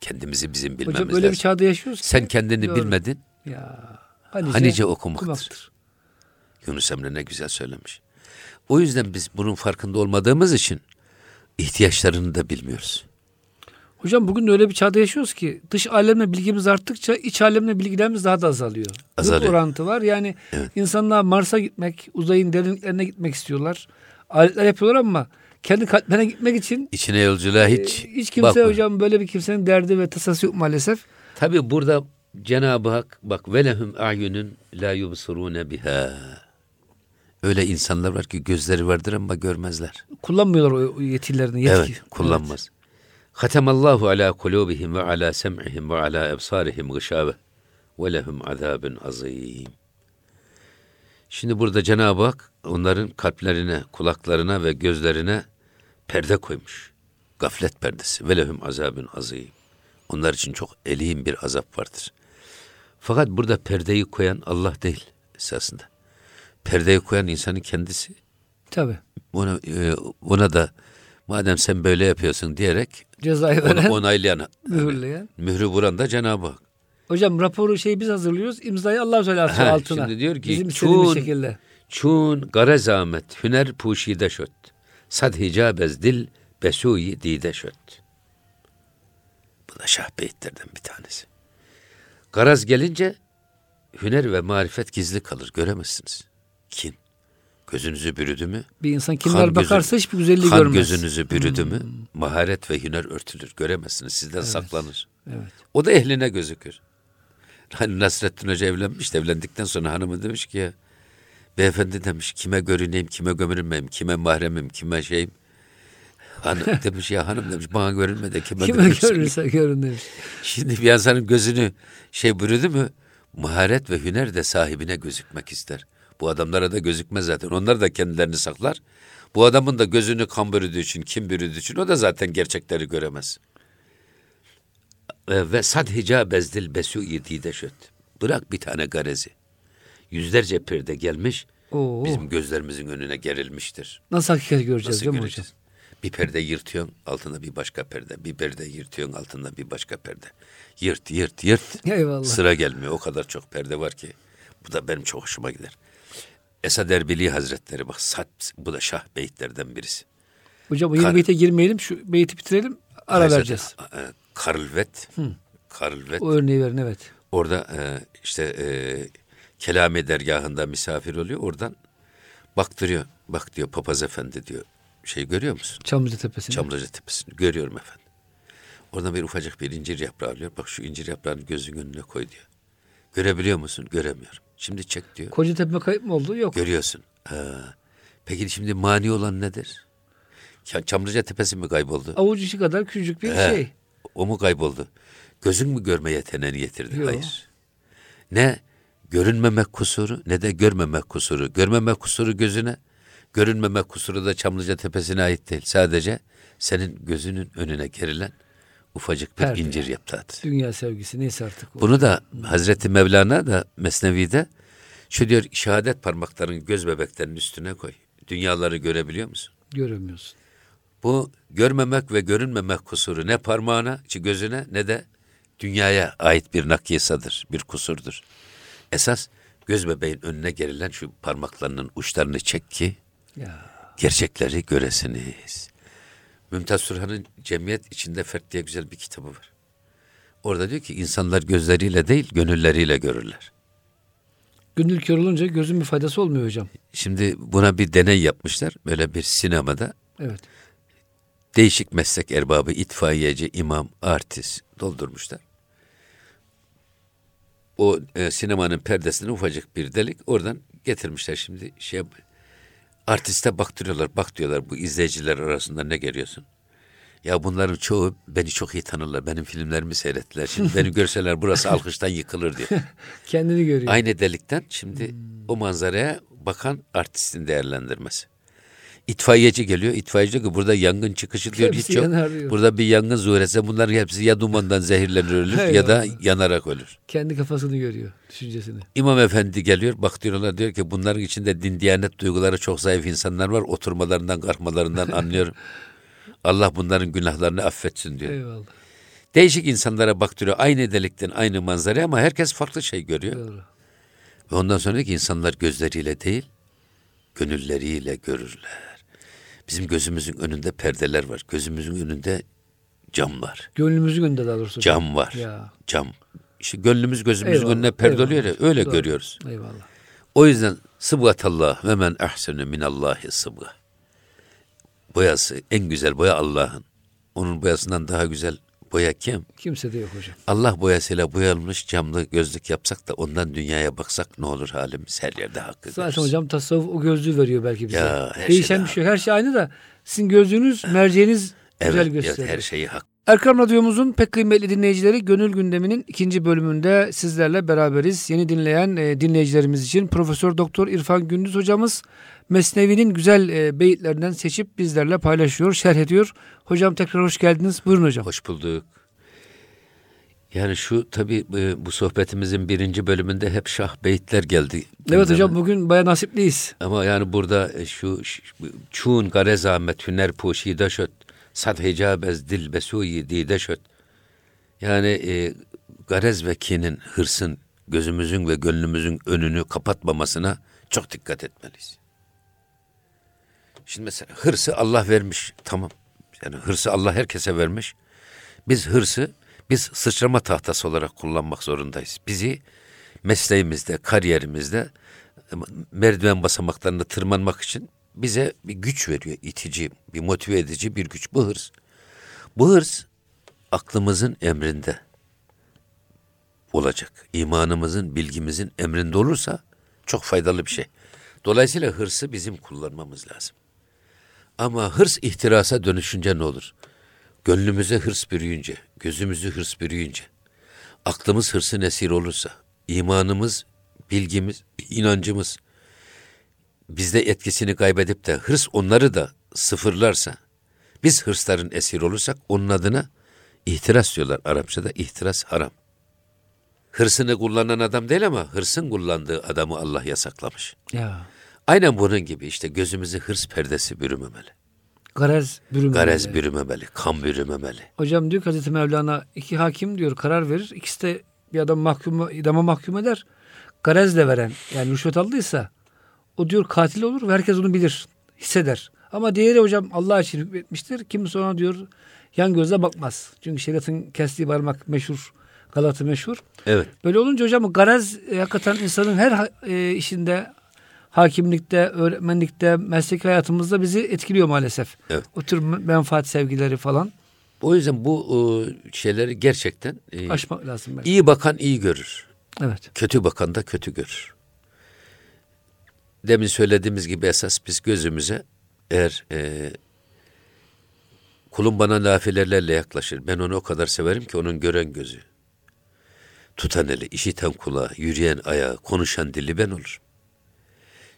B: Kendimizi bizim bilmemiz
A: Hocam öyle bir
B: lazım.
A: çağda yaşıyoruz ki.
B: Sen kendini
A: Doğru.
B: bilmedin.
A: Ya. Hanice,
B: Hanice okumaktır. Yunus Emre ne güzel söylemiş. O yüzden biz bunun farkında olmadığımız için ihtiyaçlarını da bilmiyoruz.
A: Hocam bugün öyle bir çağda yaşıyoruz ki dış alemle bilgimiz arttıkça iç alemle bilgilerimiz daha da azalıyor.
B: Azalıyor.
A: Bir orantı var. Yani insanlar Mars'a gitmek, uzayın derinliklerine gitmek istiyorlar. Aletler yapıyorlar ama kendi kalplerine gitmek için
B: İçine yolculuğa hiç,
A: e, hiç kimse
B: bakma.
A: hocam böyle bir kimsenin derdi ve tasası yok maalesef.
B: Tabi burada Cenab-ı Hak bak velehum a'yunun la yubsirune biha. Öyle insanlar var ki gözleri vardır ama görmezler.
A: Kullanmıyorlar o yetilerini. Yetki.
B: Evet, kullanmaz. Hatemallahu ala kulubihim ve ala sem'ihim ve ala ebsarihim gışave ve lehum azabun azim. Şimdi burada Cenab-ı Hak onların kalplerine, kulaklarına ve gözlerine perde koymuş. Gaflet perdesi. Ve lehum azabun azim. Onlar için çok elim bir azap vardır. Fakat burada perdeyi koyan Allah değil esasında. Perdeyi koyan insanın kendisi.
A: Tabii.
B: Ona, e, ona da Madem sen böyle yapıyorsun diyerek
A: Cezayı
B: onu
A: veren,
B: onaylayan, *laughs*
A: mühürleyen.
B: mührü vuran da Cenab-ı Hak.
A: Hocam raporu şey biz hazırlıyoruz. imzayı Allah Teala atıyor altına.
B: şimdi diyor ki,
A: Bizim
B: "Çun-
A: şekilde.
B: Çun garezamet hüner puşide şöt. Sad hicabez dil besuyi dide şöt. Bu da şah beyitlerden bir tanesi. Garaz gelince hüner ve marifet gizli kalır. Göremezsiniz. Kin. Gözünüzü bürüdü mü?
A: Bir insan
B: kan
A: kimler
B: gözü-
A: bakarsa hiçbir güzelliği
B: kan
A: görmez.
B: gözünüzü bürüdü mü? Maharet ve hüner örtülür. Göremezsiniz. Sizden saklanır.
A: Evet.
B: O da ehline gözükür. Hani Nasrettin Hoca evlenmiş de evlendikten sonra hanımı demiş ki ya beyefendi demiş kime görüneyim kime gömülmeyeyim kime mahremim kime şeyim. Hanım *laughs* demiş ya hanım demiş bana görünme de kime,
A: Kime
B: görürsün?"
A: görürse görün demiş.
B: Şimdi bir insanın gözünü şey bürüdü mü maharet ve hüner de sahibine gözükmek ister. Bu adamlara da gözükmez zaten. Onlar da kendilerini saklar. Bu adamın da gözünü kan bürüdüğü için, kim bürüdüğü için o da zaten gerçekleri göremez. Ve sad hica bezdil besu dide şöt. Bırak bir tane garezi. Yüzlerce perde gelmiş,
A: Oo.
B: bizim gözlerimizin önüne gerilmiştir.
A: Nasıl hakikat göreceğiz
B: Nasıl
A: değil mi hocam?
B: göreceğiz? Bir perde yırtıyorsun, altında bir başka perde. Bir perde yırtıyorsun, altında bir başka perde. Yırt, yırt, yırt.
A: Eyvallah.
B: Sıra gelmiyor. O kadar çok perde var ki. Bu da benim çok hoşuma gider. Esad Erbili Hazretleri bak sat, bu da şah beyitlerden birisi.
A: Hocam o yeni
B: Kar-
A: beyte girmeyelim. Şu beyti bitirelim. Ara
B: Hazreti,
A: vereceğiz.
B: e, Karlvet. Karlvet.
A: O örneği verin evet.
B: Orada e, işte e, Kelame dergahında misafir oluyor. Oradan baktırıyor. Bak diyor papaz efendi diyor. Şey görüyor musun?
A: Çamlıca Tepesi'nde.
B: Çamlıca tepesini görüyorum efendim. Oradan bir ufacık bir incir yaprağı alıyor. Bak şu incir yaprağını gözün önüne koy diyor. Görebiliyor musun? Göremiyorum. Şimdi çek diyor.
A: Kocatepe kayıp mı oldu? Yok.
B: Görüyorsun. Ha. Peki şimdi mani olan nedir? Çamlıca tepesi mi kayboldu?
A: Avuç içi kadar küçücük bir
B: He,
A: şey.
B: O mu kayboldu? Gözün mü görme yeteneğini getirdi?
A: Yok.
B: Hayır. Ne görünmemek kusuru ne de görmemek kusuru. Görmemek kusuru gözüne, görünmemek kusuru da Çamlıca tepesine ait değil. Sadece senin gözünün önüne gerilen ufacık bir
A: Perde
B: incir yaptı.
A: Dünya sevgisi neyse artık. o.
B: Bunu da Hazreti Mevlana da Mesnevi'de şu diyor şehadet parmaklarını göz bebeklerinin üstüne koy. Dünyaları görebiliyor musun?
A: Göremiyorsun.
B: Bu görmemek ve görünmemek kusuru ne parmağına, gözüne ne de dünyaya ait bir nakisadır, bir kusurdur. Esas göz bebeğin önüne gerilen şu parmaklarının uçlarını çek ki
A: Ya.
B: gerçekleri göresiniz. Mümtaz Surhan'ın Cemiyet içinde Fert diye güzel bir kitabı var. Orada diyor ki insanlar gözleriyle değil gönülleriyle görürler.
A: Gönül kör olunca gözün bir faydası olmuyor hocam.
B: Şimdi buna bir deney yapmışlar. Böyle bir sinemada
A: Evet.
B: değişik meslek erbabı, itfaiyeci, imam, artist doldurmuşlar. O e, sinemanın perdesine ufacık bir delik oradan getirmişler şimdi şey artiste baktırıyorlar bak diyorlar bu izleyiciler arasında ne görüyorsun? Ya bunların çoğu beni çok iyi tanırlar. Benim filmlerimi seyrettiler. Şimdi beni *laughs* görseler burası alkıştan yıkılır diyor.
A: Kendini görüyor.
B: Aynı delikten şimdi o manzaraya bakan artistin değerlendirmesi. İtfaiyeci geliyor. İtfaiyeci diyor ki burada yangın çıkışı diyor
A: Hepsi
B: hiç yok.
A: yanar diyor.
B: Burada bir yangın zuhrese bunların hepsi ya dumandan zehirlenir ölür *laughs* ya da yanarak ölür.
A: Kendi kafasını görüyor. Düşüncesini.
B: İmam efendi geliyor bak diyorlar diyor ki bunların içinde din diyanet duyguları çok zayıf insanlar var. Oturmalarından kalkmalarından *laughs* anlıyorum. Allah bunların günahlarını affetsin diyor.
A: Eyvallah.
B: Değişik insanlara baktırıyor. Aynı delikten aynı manzaraya ama herkes farklı şey görüyor.
A: Doğru.
B: Ve ondan sonra ki insanlar gözleriyle değil, gönülleriyle görürler. Bizim gözümüzün önünde perdeler var. Gözümüzün önünde cam var.
A: Gönlümüzün önünde daha doğrusu.
B: Cam var.
A: Ya.
B: Cam. İşte gönlümüz gözümüzün
A: Eyvallah,
B: önüne perde oluyor ya, öyle
A: Doğru.
B: görüyoruz.
A: Eyvallah.
B: O yüzden sıbgatallah ve men ahsenu minallahi sıbga. Boyası en güzel boya Allah'ın. Onun boyasından daha güzel boya kim?
A: Kimse de yok hocam.
B: Allah boyasıyla boyanmış camlı gözlük yapsak da ondan dünyaya baksak ne olur halimiz her yerde hakkı
A: Zaten
B: görürüz.
A: hocam tasavvuf o gözlüğü veriyor belki bize.
B: Ya, her
A: Değişen bir şey. Her şey aynı da sizin gözlüğünüz, merceğiniz güzel
B: Evet,
A: gösteriyor.
B: evet, her şeyi hak.
A: Erkam Radyomuzun pek kıymetli dinleyicileri Gönül Gündemi'nin ikinci bölümünde sizlerle beraberiz. Yeni dinleyen e, dinleyicilerimiz için Profesör Doktor İrfan Gündüz hocamız Mesnevi'nin güzel e, beyitlerinden seçip bizlerle paylaşıyor, şerh ediyor. Hocam tekrar hoş geldiniz. Buyurun hocam.
B: Hoş bulduk. Yani şu tabii e, bu sohbetimizin birinci bölümünde hep şah beyitler geldi.
A: Evet hocam bugün baya nasipliyiz.
B: Ama yani burada e, şu, çun garez ahmet hüner puşide şöt sad hicabez dil besuyi dide şöt. Yani e, garez ve kinin hırsın gözümüzün ve gönlümüzün önünü kapatmamasına çok dikkat etmeliyiz. Şimdi mesela hırsı Allah vermiş. Tamam. Yani hırsı Allah herkese vermiş. Biz hırsı biz sıçrama tahtası olarak kullanmak zorundayız. Bizi mesleğimizde, kariyerimizde merdiven basamaklarını tırmanmak için bize bir güç veriyor. itici, bir motive edici bir güç. Bu hırs. Bu hırs aklımızın emrinde olacak. İmanımızın, bilgimizin emrinde olursa çok faydalı bir şey. Dolayısıyla hırsı bizim kullanmamız lazım. Ama hırs ihtirasa dönüşünce ne olur? Gönlümüze hırs bürüyünce, gözümüzü hırs bürüyünce, aklımız hırsın esir olursa, imanımız, bilgimiz, inancımız bizde etkisini kaybedip de hırs onları da sıfırlarsa, biz hırsların esir olursak onun adına ihtiras diyorlar. Arapçada ihtiras haram. Hırsını kullanan adam değil ama hırsın kullandığı adamı Allah yasaklamış.
A: Ya.
B: Aynen bunun gibi işte gözümüzü hırs perdesi bürümemeli.
A: Garez bürümemeli.
B: Garez bürümemeli, kan bürümemeli.
A: Hocam diyor ki Hazreti Mevlana iki hakim diyor karar verir. İkisi de bir adam mahkum, idama mahkum eder. Garezle veren yani rüşvet aldıysa o diyor katil olur ve herkes onu bilir, hisseder. Ama diğeri hocam Allah için hükmetmiştir. Kimse ona diyor yan gözle bakmaz. Çünkü şeriatın kestiği parmak meşhur, Galatı meşhur.
B: Evet.
A: Böyle olunca hocam garez e, hakikaten insanın her e, işinde hakimlikte, öğretmenlikte, meslek hayatımızda bizi etkiliyor maalesef.
B: Evet.
A: O tür menfaat sevgileri falan.
B: O yüzden bu e, şeyleri gerçekten e,
A: aşmak lazım. Belki.
B: İyi bakan iyi görür.
A: Evet.
B: Kötü bakan da kötü görür. Demin söylediğimiz gibi esas biz gözümüze eğer e, kulum bana nafilelerle yaklaşır. Ben onu o kadar severim ki onun gören gözü. Tutan eli, işiten kulağı, yürüyen ayağı, konuşan dili ben olurum.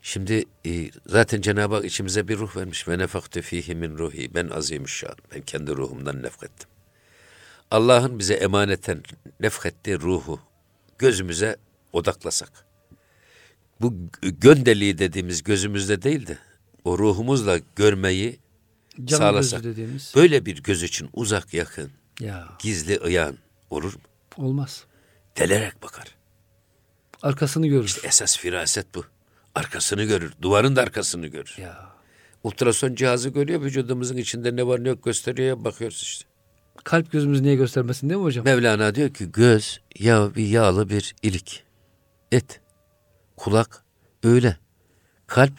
B: Şimdi e, zaten Cenab-ı Hak içimize bir ruh vermiş. Ve nefakte fihi min ruhi. Ben azimüşşan. Ben kendi ruhumdan nefkettim. Allah'ın bize emaneten nefkettiği ruhu gözümüze odaklasak. Bu göndeliği dediğimiz gözümüzde değil de o ruhumuzla görmeyi
A: Can
B: sağlasak.
A: dediğimiz.
B: Böyle bir göz için uzak yakın,
A: Ya
B: gizli ıyan olur mu?
A: olmaz.
B: Delerek bakar.
A: Arkasını görür.
B: İşte esas firaset bu. Arkasını görür. Duvarın da arkasını görür.
A: Ya
B: Ultrason cihazı görüyor. Vücudumuzun içinde ne var ne yok gösteriyor. Bakıyoruz işte.
A: kalp gözümüz niye göstermesin değil mi hocam?
B: Mevlana diyor ki göz ya bir yağlı bir ilik. Et. Kulak öyle. Kalp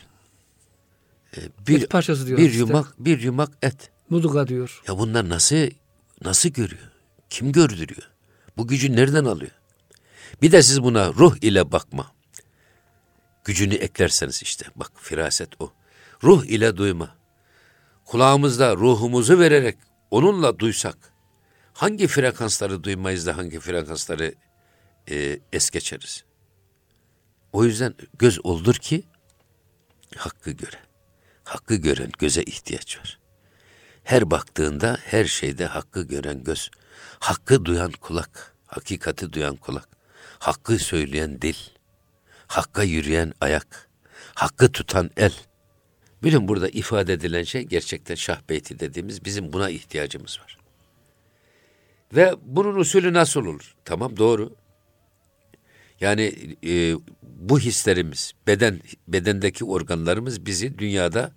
B: e, bir
A: Et parçası diyor
B: bir
A: işte.
B: yumak bir yumak et.
A: Muduga diyor.
B: Ya bunlar nasıl nasıl görüyor? Kim gördürüyor? Bu gücü nereden alıyor? Bir de siz buna ruh ile bakma. Gücünü eklerseniz işte bak firaset o. Ruh ile duyma. Kulağımızda ruhumuzu vererek onunla duysak hangi frekansları duymayız da hangi frekansları e, es geçeriz? O yüzden göz oldur ki hakkı göre. Hakkı gören göze ihtiyaç var. Her baktığında her şeyde hakkı gören göz, hakkı duyan kulak, hakikati duyan kulak, hakkı söyleyen dil, hakka yürüyen ayak, hakkı tutan el. Bilin burada ifade edilen şey gerçekten şah beyti dediğimiz bizim buna ihtiyacımız var. Ve bunun usulü nasıl olur? Tamam doğru. Yani e, bu hislerimiz, beden bedendeki organlarımız bizi dünyada,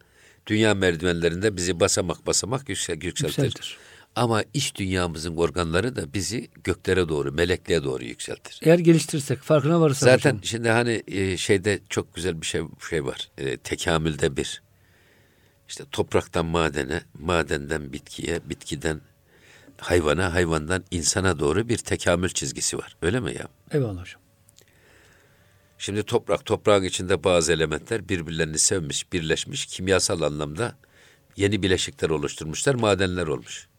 B: dünya merdivenlerinde bizi basamak basamak yüksel, yükseltir.
A: Yükseltir.
B: Ama iç dünyamızın organları da bizi göklere doğru, melekliğe doğru yükseltir.
A: Eğer geliştirirsek, farkına varırsak
B: Zaten
A: hocam.
B: şimdi hani e, şeyde çok güzel bir şey şey var. E, tekamülde bir. İşte topraktan madene, madenden bitkiye, bitkiden hayvana, hayvandan insana doğru bir tekamül çizgisi var. Öyle mi ya?
A: Eyvallah hocam.
B: Şimdi toprak, toprağın içinde bazı elementler birbirlerini sevmiş, birleşmiş, kimyasal anlamda yeni bileşikler oluşturmuşlar, madenler olmuş.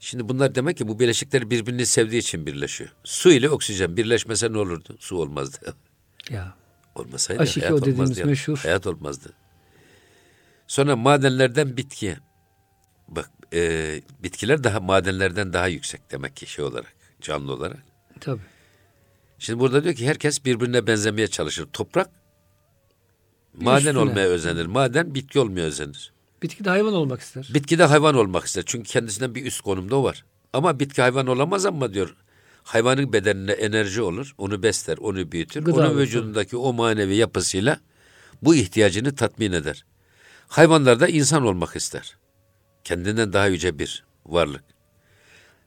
B: Şimdi bunlar demek ki bu bileşikler birbirini sevdiği için birleşiyor. Su ile oksijen birleşmese ne olurdu? Su olmazdı. *laughs*
A: Ya.
B: Olmasaydı
A: H2O
B: hayat
A: dediğimiz
B: olmazdı.
A: meşhur.
B: Hayat olmazdı. Sonra madenlerden bitkiye. Bak e, bitkiler daha madenlerden daha yüksek demek ki şey olarak. canlı olarak.
A: Tabii.
B: Şimdi burada diyor ki herkes birbirine benzemeye çalışır. Toprak maden
A: üstüne.
B: olmaya özenir. Maden bitki olmaya özenir.
A: Bitki de hayvan olmak ister.
B: Bitki de hayvan olmak ister. Çünkü kendisinden bir üst konumda o var. Ama bitki hayvan olamaz ama diyor hayvanın bedenine enerji olur. Onu besler, onu büyütür.
A: Gıda
B: Onun
A: olur,
B: vücudundaki o manevi yapısıyla bu ihtiyacını tatmin eder. Hayvanlar da insan olmak ister. Kendinden daha yüce bir varlık.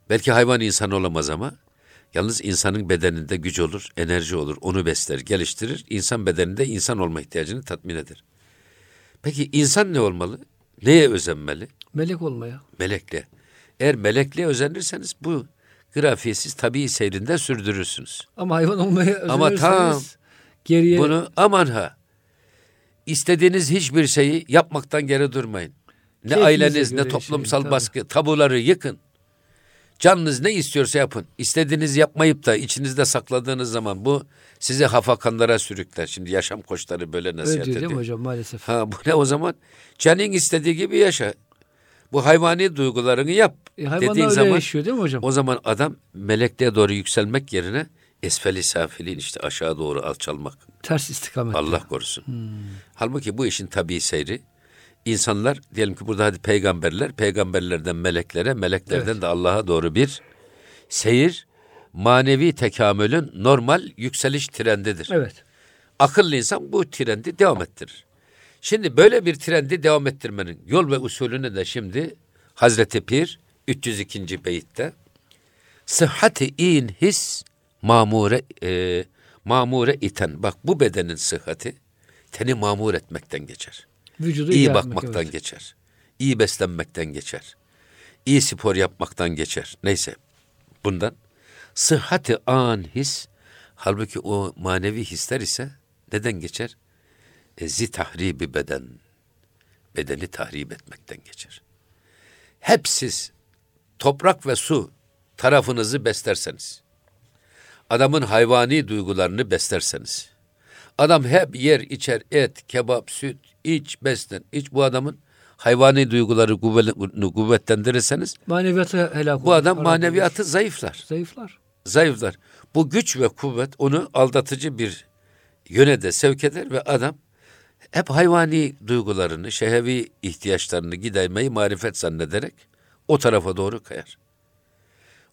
B: Belki hayvan insan olamaz ama yalnız insanın bedeninde güç olur, enerji olur. Onu besler, geliştirir. İnsan bedeninde insan olma ihtiyacını tatmin eder. Peki insan ne olmalı? Neye özenmeli?
A: Melek olmaya.
B: Melekle. Eğer melekle özenirseniz bu grafiği siz tabii seyrinde sürdürürsünüz.
A: Ama hayvan olmaya
B: Ama
A: özenirseniz
B: tam
A: geriye
B: Bunu aman ha. İstediğiniz hiçbir şeyi yapmaktan geri durmayın. Ne
A: Keyfinize
B: aileniz ne toplumsal
A: yaşayın, tabii.
B: baskı, tabuları yıkın. Canınız ne istiyorsa yapın. İstediğiniz yapmayıp da içinizde sakladığınız zaman bu sizi hafakanlara sürükler. Şimdi yaşam koçları böyle
A: öyle
B: nasihat
A: diyor
B: ediyor.
A: değil mi hocam maalesef?
B: Ha bu ne o zaman? Canın istediği gibi yaşa. Bu hayvani duygularını yap.
A: E,
B: dediğin
A: öyle
B: zaman
A: yaşıyor değil mi hocam?
B: o zaman adam melekliğe doğru yükselmek yerine esfeli safilin işte aşağı doğru alçalmak.
A: Ters istikamet.
B: Allah korusun. Halbuki bu işin tabii seyri. İnsanlar diyelim ki burada hadi peygamberler, peygamberlerden meleklere, meleklerden
A: Evet.
B: de Allah'a doğru bir seyir, manevi tekamülün normal yükseliş trendidir.
A: Evet.
B: Akıllı insan bu trendi devam ettirir. Şimdi böyle bir trendi devam ettirmenin yol ve usulünü de şimdi Hazreti Pir 302. beyitte sıhhati in his mamure e, mamure iten. Bak bu bedenin sıhhati teni mamur etmekten geçer.
A: Vücudu
B: İyi bakmaktan
A: evet.
B: geçer. İyi beslenmekten geçer. İyi spor yapmaktan geçer. Neyse bundan sıhhati an his halbuki o manevi hisler ise neden geçer? Ezi tahribi beden. Bedeni tahrip etmekten geçer. Hep siz toprak ve su tarafınızı beslerseniz, adamın hayvani duygularını beslerseniz, adam hep yer içer et, kebap, süt, iç, beslen, iç bu adamın hayvani duyguları kuvvet- kuvvetlendirirseniz,
A: Maneviyatı helak
B: bu
A: olur,
B: adam
A: harap
B: maneviyatı
A: olur.
B: zayıflar.
A: zayıflar.
B: Zayıflar. Bu güç ve kuvvet onu aldatıcı bir yöne de sevk eder ve adam hep hayvani duygularını, şehevi ihtiyaçlarını gidermeyi marifet zannederek o tarafa doğru kayar.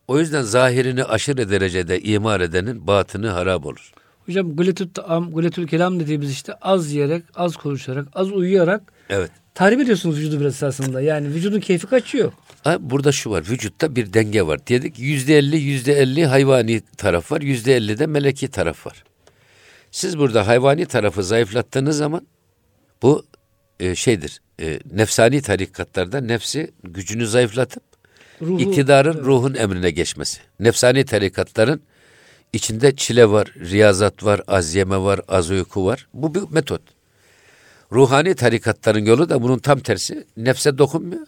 B: O yüzden zahirini aşırı derecede imar edenin batını harap olur.
A: Hocam guletül taam, guletül kelam dediğimiz işte az yiyerek, az konuşarak, az uyuyarak
B: Evet.
A: tahrip ediyorsunuz vücudu biraz esasında. Yani vücudun keyfi kaçıyor.
B: Ha, burada şu var, vücutta bir denge var. Dedik yüzde elli, yüzde elli hayvani taraf var, yüzde elli de meleki taraf var. Siz burada hayvani tarafı zayıflattığınız zaman bu e, şeydir, e, nefsani tarikatlarda nefsi gücünü zayıflatıp
A: Ruhu,
B: iktidarın
A: evet.
B: ruhun emrine geçmesi. Nefsani tarikatların içinde çile var, riyazat var, az yeme var, az uyku var. Bu bir metot. Ruhani tarikatların yolu da bunun tam tersi. Nefse dokunmuyor.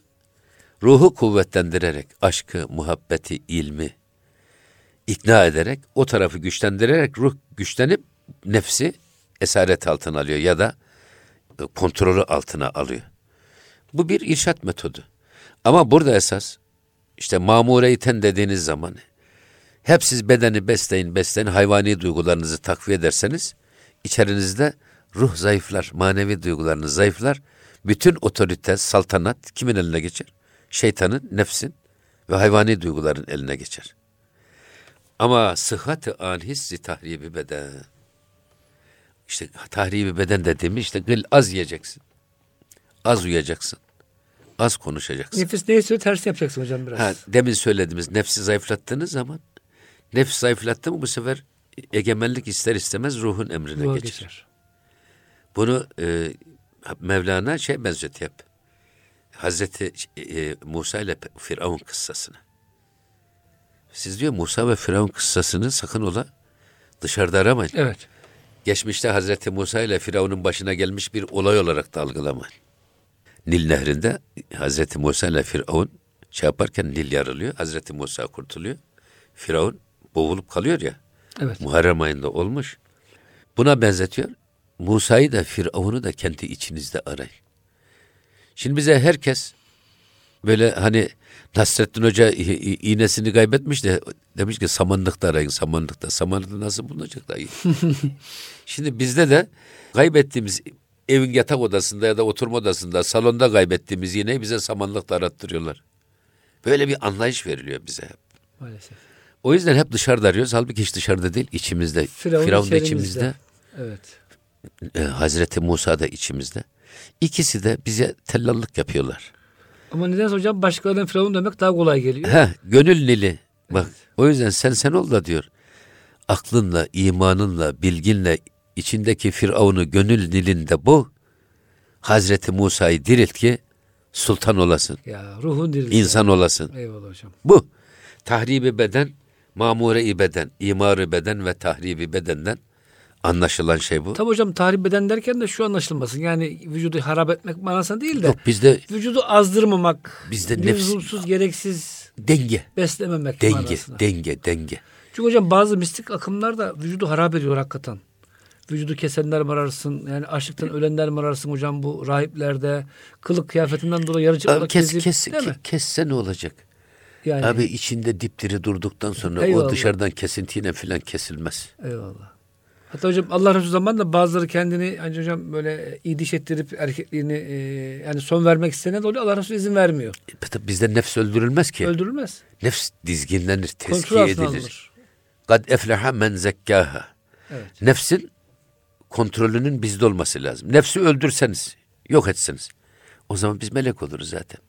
B: Ruhu kuvvetlendirerek, aşkı, muhabbeti, ilmi ikna ederek, o tarafı güçlendirerek ruh güçlenip nefsi esaret altına alıyor ya da e, kontrolü altına alıyor. Bu bir irşat metodu. Ama burada esas işte mamure iten dediğiniz zaman hep siz bedeni besleyin besleyin hayvani duygularınızı takviye ederseniz içerinizde ruh zayıflar, manevi duygularınız zayıflar. Bütün otorite, saltanat kimin eline geçer? Şeytanın, nefsin ve hayvani duyguların eline geçer. Ama sıhhat-ı an hissi tahribi beden. İşte tahribi beden dediğimiz işte gıl az yiyeceksin. Az uyuyacaksın. Az konuşacaksın.
A: Nefis ne istiyor tersini yapacaksın hocam biraz.
B: Ha, demin söylediğimiz nefsi zayıflattığınız zaman nefs zayıflattı mı bu sefer egemenlik ister istemez ruhun emrine
A: Ruha
B: geçer.
A: geçer.
B: Bunu e, Mevlana şey benzetiyor hep. Hazreti e, Musa ile Firavun kıssasını. Siz diyor Musa ve Firavun kıssasını sakın ola dışarıda aramayın.
A: Evet.
B: Geçmişte Hazreti Musa ile Firavun'un başına gelmiş bir olay olarak da algılamayın. Nil nehrinde Hazreti Musa ile Firavun şey yaparken Nil yarılıyor. Hazreti Musa kurtuluyor. Firavun boğulup kalıyor ya.
A: Evet.
B: Muharrem ayında olmuş. Buna benzetiyor. Musa'yı da Firavun'u da kendi içinizde arayın. Şimdi bize herkes böyle hani Nasrettin Hoca iğnesini kaybetmiş de demiş ki samanlıkta arayın samanlıkta. Samanlıkta nasıl bulunacak dayı? *laughs* Şimdi bizde de kaybettiğimiz evin yatak odasında ya da oturma odasında salonda kaybettiğimiz iğneyi bize samanlıkta arattırıyorlar. Böyle bir anlayış veriliyor bize hep. Maalesef. O yüzden hep dışarıda arıyoruz. Halbuki hiç dışarıda değil, içimizde. Firavun, Firavun da içimizde. Evet. Ee, Hazreti Musa da içimizde. İkisi de bize tellallık yapıyorlar.
A: Ama neden hocam başkalarının Firavun demek daha kolay geliyor.
B: He, gönül nili. Bak evet. o yüzden sen sen ol da diyor. Aklınla, imanınla, bilginle içindeki Firavun'u gönül nilinde bu. Hazreti Musa'yı dirilt ki sultan olasın. Ya ruhun dirilt. İnsan ya. olasın. Eyvallah hocam. Bu. Tahribi beden, mamure-i beden, imarı beden ve tahribi bedenden Anlaşılan şey bu.
A: Tabii hocam tahrip eden derken de şu anlaşılmasın. Yani vücudu harap etmek manasında değil de. Yok bizde. Vücudu azdırmamak. Bizde nefs. gereksiz.
B: Denge.
A: Beslememek
B: denge, manasında. Denge, denge.
A: Çünkü hocam bazı mistik akımlar da vücudu harap ediyor hakikaten. Vücudu kesenler mi ararsın? Yani açlıktan ölenler mi ararsın hocam bu rahiplerde? Kılık kıyafetinden dolayı yarıcı olarak
B: kes, kes, kes, kesse ne olacak? Yani, Abi içinde dipdiri durduktan sonra eyvallah. o dışarıdan kesintiyle filan kesilmez.
A: Eyvallah. Hatta hocam Allah Resulü zamanında bazıları kendini hani hocam böyle iyi diş ettirip erkekliğini e, yani son vermek istenen oluyor. Allah Resulü izin vermiyor.
B: E, bizde nefs öldürülmez ki.
A: Öldürülmez.
B: Nefs dizginlenir, tezkiye edilir. Alınır. Kad efleha men zekkaha. Evet. Nefsin kontrolünün bizde olması lazım. Nefsi öldürseniz, yok etseniz. O zaman biz melek oluruz zaten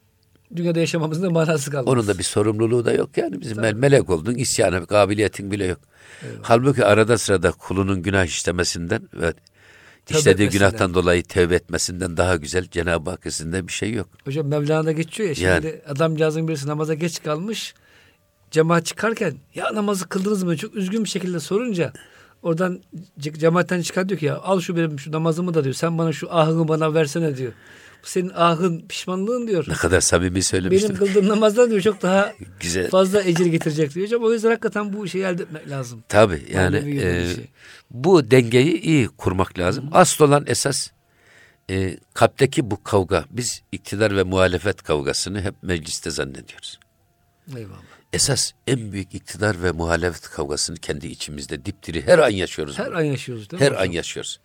A: dünyada yaşamamızın da manası kalmaz.
B: Onun da bir sorumluluğu da yok yani. Bizim Tabii. melek oldun, isyana kabiliyetin bile yok. Eyvallah. Halbuki arada sırada kulunun günah işlemesinden ve işlediği günahtan dolayı tevbe etmesinden daha güzel Cenab-ı Hak izinde bir şey yok.
A: Hocam Mevlana geçiyor ya şimdi yani, adamcağızın birisi namaza geç kalmış. Cemaat çıkarken ya namazı kıldınız mı? Çok üzgün bir şekilde sorunca oradan cemaatten çıkar diyor ki ya al şu benim şu namazımı da diyor. Sen bana şu ahını bana versene diyor. Bu senin ahın, pişmanlığın diyor.
B: Ne kadar samimi söylemiştim.
A: Benim kıldığım namazdan diyor çok daha *laughs* Güzel. fazla ecir getirecek diyor. Hocam o yüzden hakikaten bu şeyi elde etmek lazım.
B: Tabii yani e, şey. bu dengeyi iyi kurmak lazım. Hı. Asıl olan esas e, kalpteki bu kavga. Biz iktidar ve muhalefet kavgasını hep mecliste zannediyoruz. Eyvallah. Esas en büyük iktidar ve muhalefet kavgasını kendi içimizde dipdiri her an yaşıyoruz.
A: Her bunu. an yaşıyoruz
B: değil mi? Her hocam? an yaşıyoruz.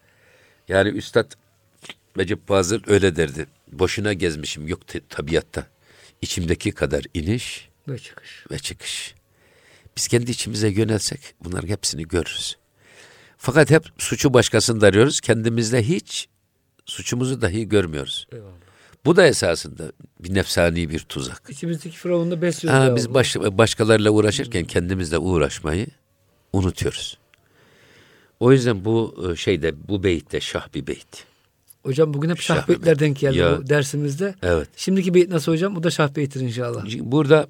B: Yani Üstad Recep Fazıl öyle derdi. Boşuna gezmişim yok tabiatta. İçimdeki kadar iniş
A: ve çıkış.
B: Ve çıkış. Biz kendi içimize yönelsek bunların hepsini görürüz. Fakat hep suçu başkasında arıyoruz. Kendimizde hiç suçumuzu dahi görmüyoruz. Eyvallah. Bu da esasında bir nefsani bir tuzak.
A: İçimizdeki firavunla besliyoruz. Ha,
B: biz baş, başkalarıyla uğraşırken hmm. kendimizle uğraşmayı unutuyoruz. O yüzden bu e, şeyde bu beytte şah bir beyt.
A: Hocam bugün hep şah, şah beytler denk geldi ya, bu dersimizde. Evet. Şimdiki beyt nasıl hocam? Bu da şah beyttir inşallah.
B: Burada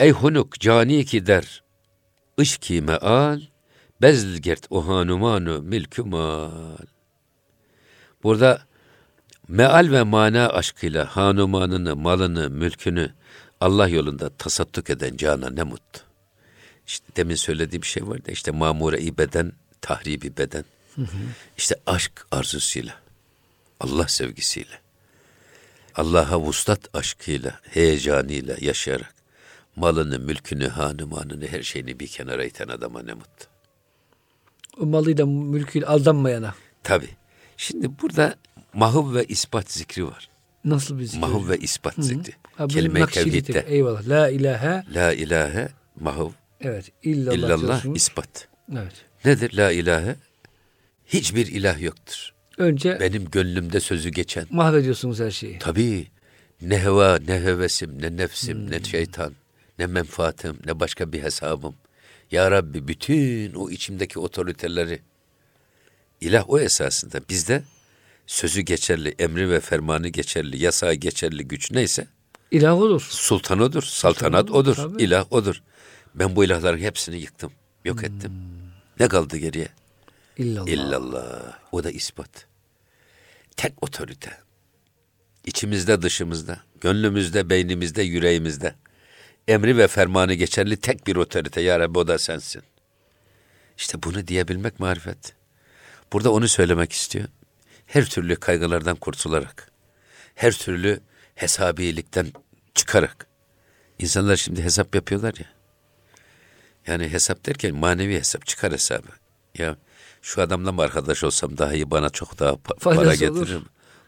B: ey hunuk cani ki der ışki meal bezlgert o hanumanu milkü mal. Burada meal ve mana aşkıyla hanumanını, malını, mülkünü Allah yolunda tasadduk eden cana ne mutlu. İşte demin söylediğim şey vardı işte mamure-i beden, tahribi beden. Hı hı. İşte aşk arzusuyla. Allah sevgisiyle, Allah'a vuslat aşkıyla, heyecanıyla yaşayarak malını, mülkünü, hanımanını, her şeyini bir kenara iten adama ne mutlu.
A: O malıyla, mülküyle aldanmayana.
B: Tabi. Şimdi burada mahuv ve ispat zikri var.
A: Nasıl bir zikri?
B: Mahuv ve ispat Hı-hı. zikri. Kelime-i tevhidde.
A: Eyvallah. La ilahe.
B: La ilahe mahuv.
A: Evet.
B: İllallah, illallah ispat. Evet. Nedir la ilahe? Hiçbir ilah yoktur. Önce benim gönlümde sözü geçen.
A: Mahvediyorsunuz her şeyi.
B: Tabii. Ne heva, ne hevesim, ne nefsim, hmm. ne şeytan, ne menfaatim, ne başka bir hesabım. Ya Rabbi bütün o içimdeki otoriteleri ilah o esasında bizde sözü geçerli, emri ve fermanı geçerli, yasağı geçerli güç neyse
A: ilah odur.
B: Sultan odur, saltanat Sultan odur, tabii. ilah odur. Ben bu ilahların hepsini yıktım, yok ettim. Hmm. Ne kaldı geriye? İllallah. İllallah. O da ispat. Tek otorite. İçimizde, dışımızda, gönlümüzde, beynimizde, yüreğimizde. Emri ve fermanı geçerli tek bir otorite. Ya Rabbi o da sensin. İşte bunu diyebilmek marifet. Burada onu söylemek istiyor. Her türlü kaygılardan kurtularak, her türlü hesabilikten çıkarak. İnsanlar şimdi hesap yapıyorlar ya. Yani hesap derken manevi hesap çıkar hesabı. Ya şu adamla mı arkadaş olsam daha iyi bana çok daha pa-
A: Faydası
B: para
A: olur.
B: getiririm.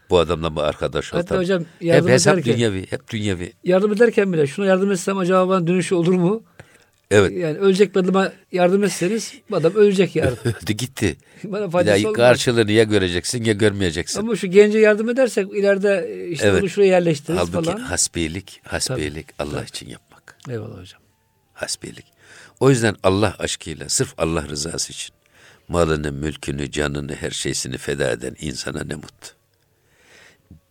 B: Bu adamla mı arkadaş olsam?
A: Hatta hocam
B: hep
A: yardım
B: hesap
A: ederken,
B: dünyevi, hep dünyevi.
A: yardım ederken bile şuna yardım etsem acaba bana dönüşü olur mu?
B: Evet.
A: Yani ölecek bir adama yardım etseniz bu adam ölecek yarın. *laughs*
B: Öldü gitti.
A: Bana faydası olmaz.
B: karşılığını ya göreceksin ya görmeyeceksin.
A: Ama şu gence yardım edersek ileride işte
B: Evet.
A: onu şuraya yerleştiririz
B: Halbuki
A: falan.
B: hasbiyelik, hasbiyelik Allah için yapmak.
A: Eyvallah hocam.
B: Hasbiyelik. O yüzden Allah aşkıyla sırf Allah rızası için malını, mülkünü, canını, her şeysini feda eden insana ne mutlu.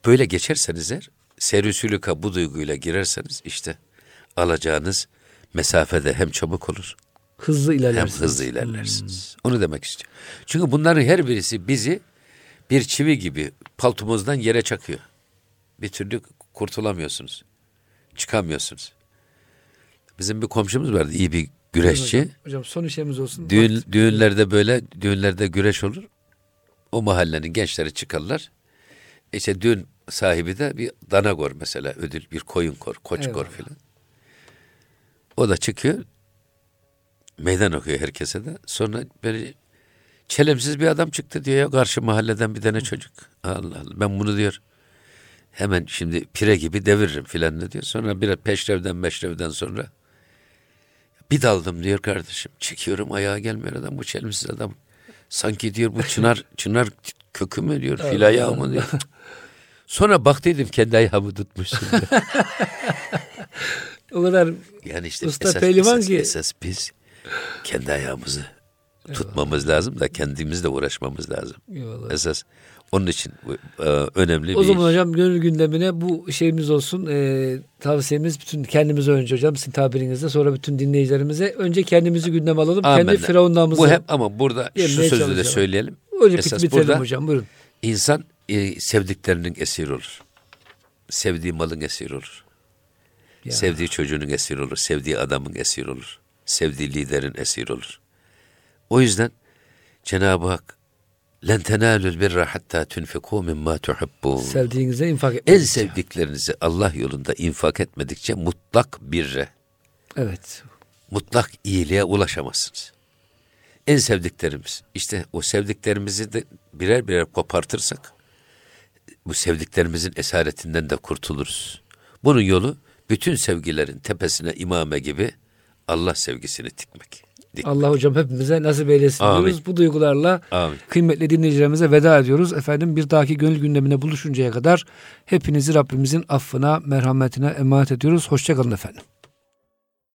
B: Böyle geçerseniz eğer, serüsülüka bu duyguyla girerseniz işte alacağınız mesafede hem çabuk olur
A: Hızlı
B: hem
A: ilerlersiniz.
B: hızlı ilerlersiniz. Onu demek istiyorum. Çünkü bunların her birisi bizi bir çivi gibi paltomuzdan yere çakıyor. Bir türlü kurtulamıyorsunuz. Çıkamıyorsunuz. Bizim bir komşumuz vardı iyi bir güreşçi.
A: Hocam, hocam son işemiz olsun.
B: Düğün, düğünlerde böyle düğünlerde güreş olur. O mahallenin gençleri çıkarlar. İşte düğün sahibi de bir dana kor mesela ödül bir koyun kor, koç kor
A: Eyvallah.
B: filan. O da çıkıyor. Meydan okuyor herkese de. Sonra böyle çelemsiz bir adam çıktı diyor ya karşı mahalleden bir tane çocuk. Allah Allah ben bunu diyor. Hemen şimdi pire gibi deviririm filan ne diyor. Sonra bir peşrevden meşrevden sonra bir daldım diyor kardeşim. Çekiyorum ayağa gelmiyor adam bu çelimsiz adam. Sanki diyor bu çınar *laughs* çınar kökü mü diyor fil ayağı mı diyor. Sonra baktıydım kendi ayağımı tutmuşsun. *laughs*
A: O kadar
B: Yani işte
A: Usta
B: esas,
A: pehlivan
B: esas,
A: ki-
B: esas biz kendi ayağımızı tutmamız lazım da kendimizle uğraşmamız lazım.
A: Eyvallah.
B: Esas onun için e, önemli
A: O
B: bir
A: zaman
B: iş.
A: hocam gönül gündemine bu şeyimiz olsun. Ee, tavsiyemiz bütün kendimize önce hocam sizin tabirinizde sonra bütün dinleyicilerimize önce kendimizi gündem alalım.
B: Amenna.
A: Kendi firavunlarımızı
B: Bu hep ama burada şu sözü de söyleyelim.
A: önce
B: esas
A: bitirelim
B: burada-
A: hocam buyurun.
B: İnsan e, sevdiklerinin esiri olur. Sevdiği malın esiri olur.
A: Ya.
B: Sevdiği çocuğunun esiri olur. Sevdiği adamın esiri olur. Sevdiği liderin esiri olur. O yüzden Cenab-ı Hak len tenalul birra hatta tunfiku mimma tuhibbun.
A: Sevdiğinize infak
B: En
A: etmeniz.
B: sevdiklerinizi Allah yolunda infak etmedikçe mutlak birre,
A: Evet.
B: mutlak iyiliğe ulaşamazsınız. En sevdiklerimiz. işte o sevdiklerimizi de birer birer kopartırsak bu sevdiklerimizin esaretinden de kurtuluruz. Bunun yolu bütün sevgilerin tepesine imame gibi Allah sevgisini dikmek.
A: Allah hocam hepimize nasip eylesin
B: Amin.
A: diyoruz. Bu duygularla
B: Amin.
A: kıymetli dinleyicilerimize veda ediyoruz. Efendim bir dahaki gönül gündemine buluşuncaya kadar hepinizi Rabbimizin affına, merhametine emanet ediyoruz. Hoşçakalın efendim.